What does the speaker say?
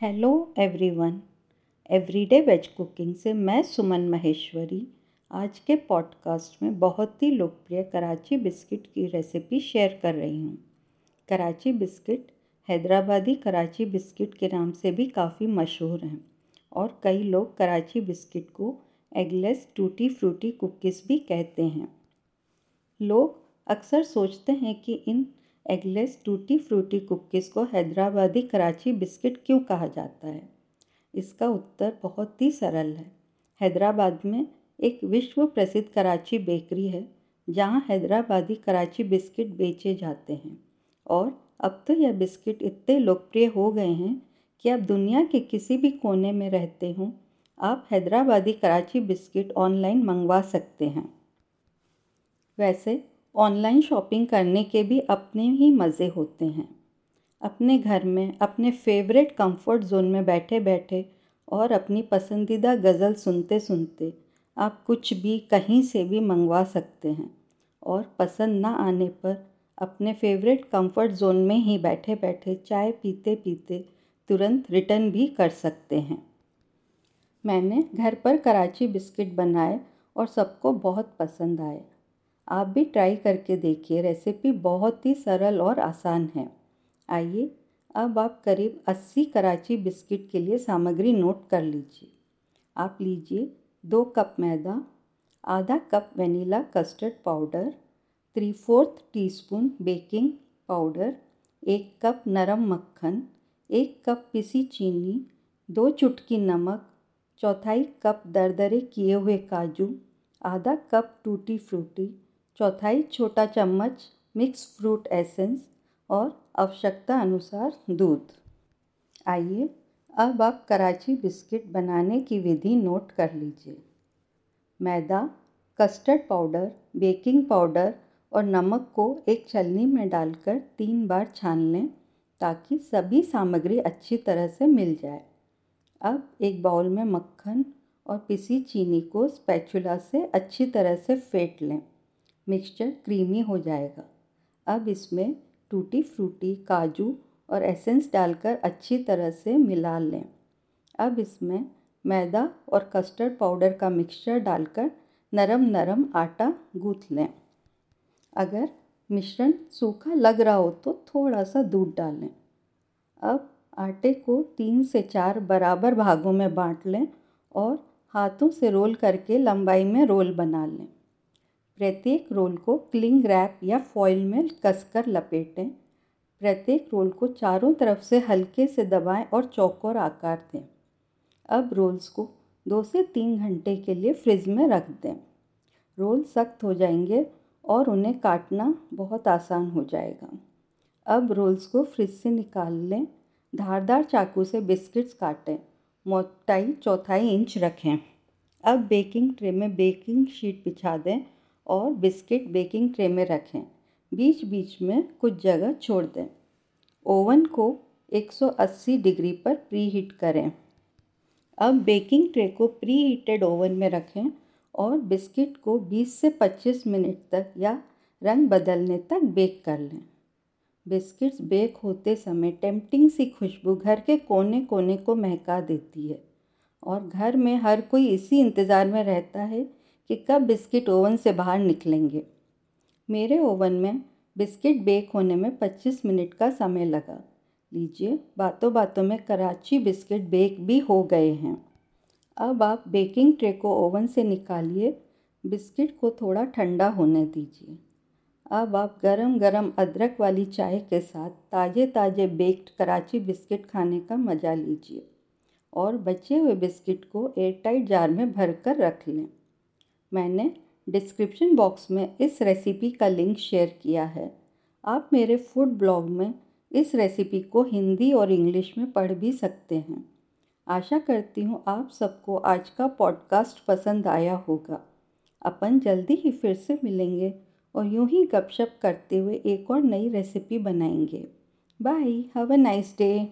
Hello everyone Everyday Veg Cooking से मैं सुमन महेश्वरी। आज के पॉडकास्ट में बहुत ही लोकप्रिय कराची बिस्किट की रेसिपी शेयर कर रही हूँ। कराची बिस्किट हैदराबादी कराची बिस्किट के नाम से भी काफ़ी मशहूर हैं और कई लोग कराची बिस्किट को एगलेस टूटी फ्रूटी कुकीज़ भी कहते हैं। लोग अक्सर सोचते हैं कि इन एगलेस टूटी फ्रूटी कुकीज़ को हैदराबादी कराची बिस्किट क्यों कहा जाता है? इसका उत्तर बहुत ही सरल है। हैदराबाद में एक विश्व प्रसिद्ध कराची बेकरी है, जहाँ हैदराबादी कराची बिस्किट बेचे जाते हैं। और अब तो यह बिस्किट इतने लोकप्रिय हो गए हैं कि अब दुनिया के किसी भी कोने में रहते हों, आप हैदराबादी कराची बिस्किट ऑनलाइन मंगवा सकते हैं। वैसे ऑनलाइन शॉपिंग करने के भी अपने ही मज़े होते हैं। अपने घर में, अपने फेवरेट कंफर्ट जोन में बैठे बैठे और अपनी पसंदीदा गज़ल सुनते सुनते आप कुछ भी कहीं से भी मंगवा सकते हैं और पसंद ना आने पर अपने फेवरेट कंफर्ट जोन में ही बैठे बैठे चाय पीते पीते तुरंत रिटर्न भी कर सकते हैं। मैंने घर पर कराची बिस्किट बनाए और सबको बहुत पसंद आए। आप भी ट्राई करके देखिए। रेसिपी बहुत ही सरल और आसान है। आइए, अब आप करीब 80 कराची बिस्किट के लिए सामग्री नोट कर लीजिए। आप लीजिए दो कप मैदा, आधा cup vanilla custard powder three fourth teaspoon baking powder एक कप नरम मक्खन, एक कप पिसी चीनी, दो चुटकी नमक, चौथाई कप दरदरे किए हुए काजू, आधा कप टूटी फ्रूटी चौथाई छोटा चम्मच मिक्स फ्रूट एसेंस और आवश्यकता अनुसार दूध। आइए, अब आप कराची बिस्किट बनाने की विधि नोट कर लीजिए। मैदा, कस्टर्ड पाउडर, बेकिंग पाउडर और नमक को एक छलनी में डालकर तीन बार छान लें ताकि सभी सामग्री अच्छी तरह से मिल जाए। अब एक बाउल में मक्खन और पिसी चीनी को स्पैचुला से अच्छी तरह से फेंट लें। मिक्सचर क्रीमी हो जाएगा। अब इसमें टूटी फ्रूटी, काजू और एसेंस डालकर अच्छी तरह से मिला लें। अब इसमें मैदा और कस्टर्ड पाउडर का मिक्सचर डालकर नरम नरम आटा गूँथ लें। अगर मिश्रण सूखा लग रहा हो तो थोड़ा सा दूध डालें। अब आटे को तीन से चार बराबर भागों में बांट लें और हाथों से रोल करके लंबाई में रोल बना लें। प्रत्येक रोल को क्लिंग रैप या फॉइल में कसकर लपेटें। प्रत्येक रोल को चारों तरफ़ से हल्के से दबाएँ और चौकोर आकार दें। अब रोल्स को दो से तीन घंटे के लिए फ्रिज में रख दें। रोल सख्त हो जाएँगे और उन्हें काटना बहुत आसान हो जाएगा। अब रोल्स को फ्रिज से निकाल लें। धारदार चाकू से बिस्किट्स काटें। मोटाई चौथाई इंच रखें। अब बेकिंग ट्रे में बेकिंग शीट बिछा दें और बिस्किट बेकिंग ट्रे में रखें। बीच बीच में कुछ जगह छोड़ दें। ओवन को 180 डिग्री पर प्री हीट करें। अब बेकिंग ट्रे को प्री हीटेड ओवन में रखें और बिस्किट को 20 से 25 मिनट तक या रंग बदलने तक बेक कर लें। बिस्किट्स बेक होते समय टेम्पटिंग सी खुशबू घर के कोने कोने को महका देती है और घर में हर कोई इसी इंतज़ार में रहता है कि कब बिस्किट ओवन से बाहर निकलेंगे। मेरे ओवन में बिस्किट बेक होने में 25 मिनट का समय लगा। लीजिए, बातों बातों में कराची बिस्किट बेक भी हो गए हैं। अब आप बेकिंग ट्रे को ओवन से निकालिए। बिस्किट को थोड़ा ठंडा होने दीजिए। अब आप गरम गरम अदरक वाली चाय के साथ ताज़े ताज़े बेक्ड कराची बिस्किट खाने का मज़ा लीजिए और बचे हुए बिस्किट को एयरटाइट जार में भर कर रख लें। मैंने डिस्क्रिप्शन बॉक्स में इस रेसिपी का लिंक शेयर किया है। आप मेरे फ़ूड ब्लॉग में इस रेसिपी को हिंदी और इंग्लिश में पढ़ भी सकते हैं। आशा करती हूँ आप सबको आज का पॉडकास्ट पसंद आया होगा। अपन जल्दी ही फिर से मिलेंगे और यूँ ही गपशप करते हुए एक और नई रेसिपी बनाएँगे। Bye have a nice day